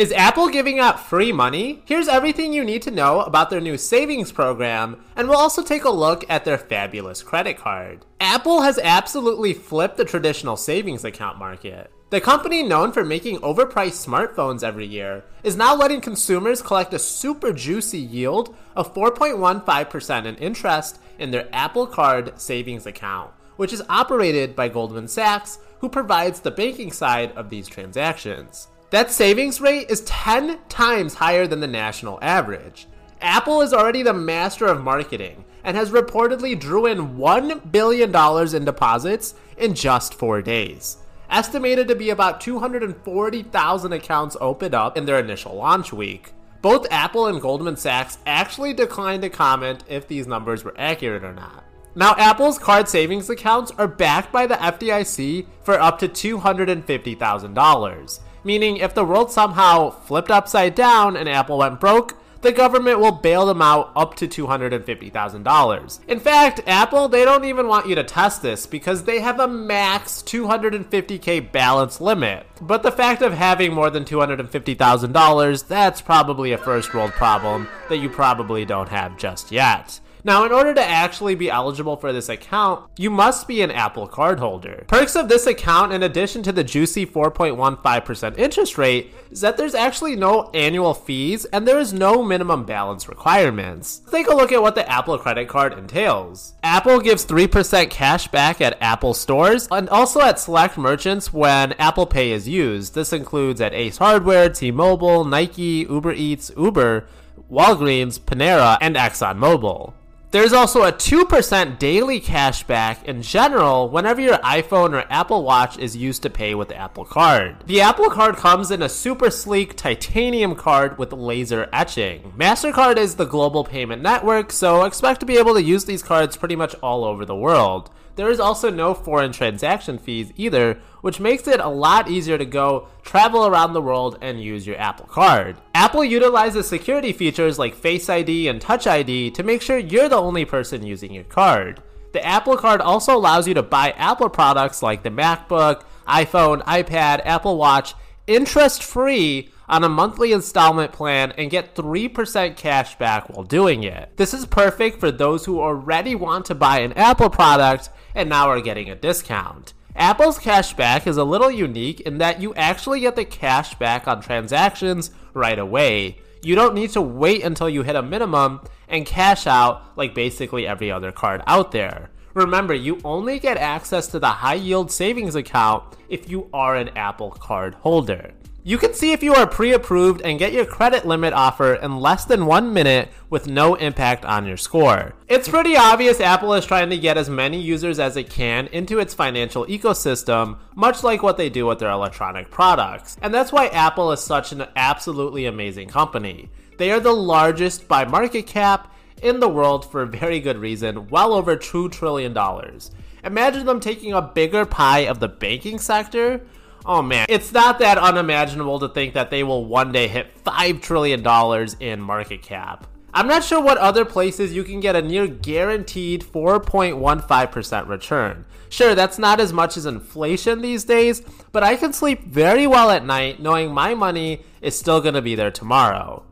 Is Apple giving out free money? Here's everything you need to know about their new savings program, and we'll also take a look at their fabulous credit card. Apple has absolutely flipped the traditional savings account market. The company, known for making overpriced smartphones every year, is now letting consumers collect a super juicy yield of 4.15% in interest in their Apple Card savings account, which is operated by Goldman Sachs, who provides the banking side of these transactions. That savings rate is 10 times higher than the national average. Apple is already the master of marketing and has reportedly drew in $1 billion in deposits in just four days. Estimated to be about 240,000 accounts opened up in their initial launch week. Both Apple and Goldman Sachs actually declined to comment if these numbers were accurate or not. Now, Apple's card savings accounts are backed by the FDIC for up to $250,000 meaning if the world somehow flipped upside down and Apple went broke, the government will bail them out up to $250,000. In fact, Apple, they don't even want you to test this because they have a max 250k balance limit. But the fact of having more than $250,000, that's probably a first world problem that you probably don't have just yet. Now, in order to actually be eligible for this account, you must be an Apple cardholder. Perks of this account, in addition to the juicy 4.15% interest rate, is that there's actually no annual fees and there is no minimum balance requirements. Take a look at what the Apple credit card entails. Apple gives 3% cash back at Apple stores and also at select merchants when Apple Pay is used. This includes at Ace Hardware, T-Mobile, Nike, Uber Eats, Uber, Walgreens, Panera, and ExxonMobil. There's also a 2% daily cash back in general whenever your iPhone or Apple Watch is used to pay with Apple Card. The Apple Card comes in a super sleek titanium card with laser etching. MasterCard is the global payment network, so expect to be able to use these cards pretty much all over the world. There is also no foreign transaction fees either, which makes it a lot easier to go travel around the world and use your Apple Card. Apple utilizes security features like Face ID and Touch ID to make sure you're the only person using your card. The Apple Card also allows you to buy Apple products like the MacBook, iPhone, iPad, Apple Watch interest free on a monthly installment plan and get 3% cash back while doing it. This is perfect for those who already want to buy an Apple product and now are getting a discount. Apple's cashback is a little unique in that you actually get the cash back on transactions right away. You don't need to wait until you hit a minimum and cash out like basically every other card out there. Remember, you only get access to the high yield savings account if you are an Apple card holder. You can see if you are pre approved and get your credit limit offer in less than one minute with no impact on your score. It's pretty obvious Apple is trying to get as many users as it can into its financial ecosystem, much like what they do with their electronic products. And that's why Apple is such an absolutely amazing company. They are the largest by market cap in the world for a very good reason, well over $2 trillion. Imagine them taking a bigger pie of the banking sector Oh man, it's not that unimaginable to think that they will one day hit $5 trillion in market cap. I'm not sure what other places you can get a near guaranteed 4.15% return. Sure, that's not as much as inflation these days, but I can sleep very well at night knowing my money is still going to be there tomorrow.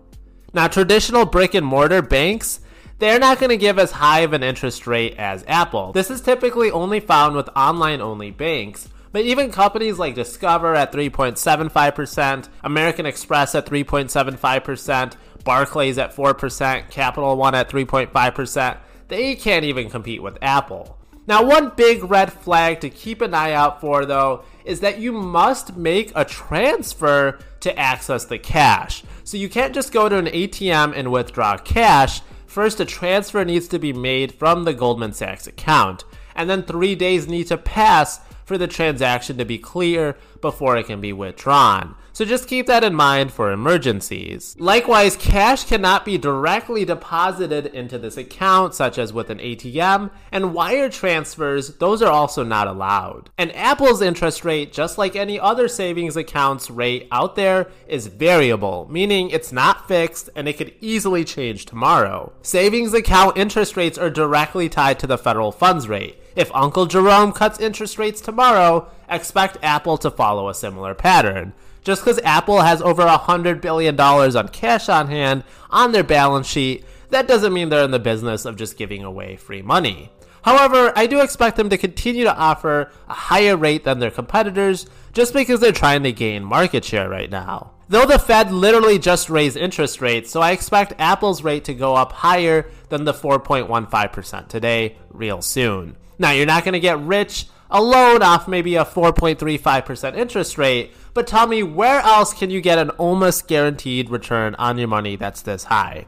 Now, traditional brick and mortar banks, they're not going to give as high of an interest rate as Apple. This is typically only found with online only banks but even companies like Discover at 3.75%, American Express at 3.75%, Barclays at 4%, Capital One at 3.5%, they can't even compete with Apple. Now, one big red flag to keep an eye out for, though, is that you must make a transfer to access the cash. So you can't just go to an ATM and withdraw cash. First, a transfer needs to be made from the Goldman Sachs account. And then three days need to pass for the transaction to be clear before it can be withdrawn. So just keep that in mind for emergencies. Likewise, cash cannot be directly deposited into this account, such as with an ATM, and wire transfers, those are also not allowed. And Apple's interest rate, just like any other savings accounts rate out there, is variable, meaning it's not fixed and it could easily change tomorrow. Savings account interest rates are directly tied to the federal funds rate. If Uncle Jerome cuts interest rates tomorrow, expect Apple to follow a similar pattern. Just because Apple has over $100 billion on cash on hand on their balance sheet, that doesn't mean they're in the business of just giving away free money. However, I do expect them to continue to offer a higher rate than their competitors just because they're trying to gain market share right now. Though the Fed literally just raised interest rates, so I expect Apple's rate to go up higher than the 4.15% today real soon. Now, you're not going to get rich alone off maybe a 4.35% interest rate, but tell me where else can you get an almost guaranteed return on your money that's this high?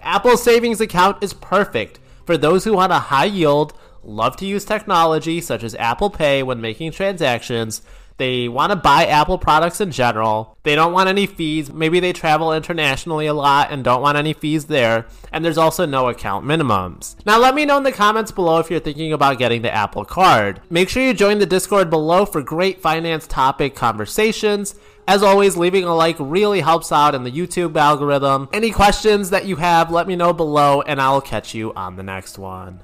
Apple's savings account is perfect for those who want a high yield, love to use technology such as Apple Pay when making transactions, they want to buy Apple products in general. They don't want any fees. Maybe they travel internationally a lot and don't want any fees there. And there's also no account minimums. Now, let me know in the comments below if you're thinking about getting the Apple Card. Make sure you join the Discord below for great finance topic conversations. As always, leaving a like really helps out in the YouTube algorithm. Any questions that you have, let me know below, and I'll catch you on the next one.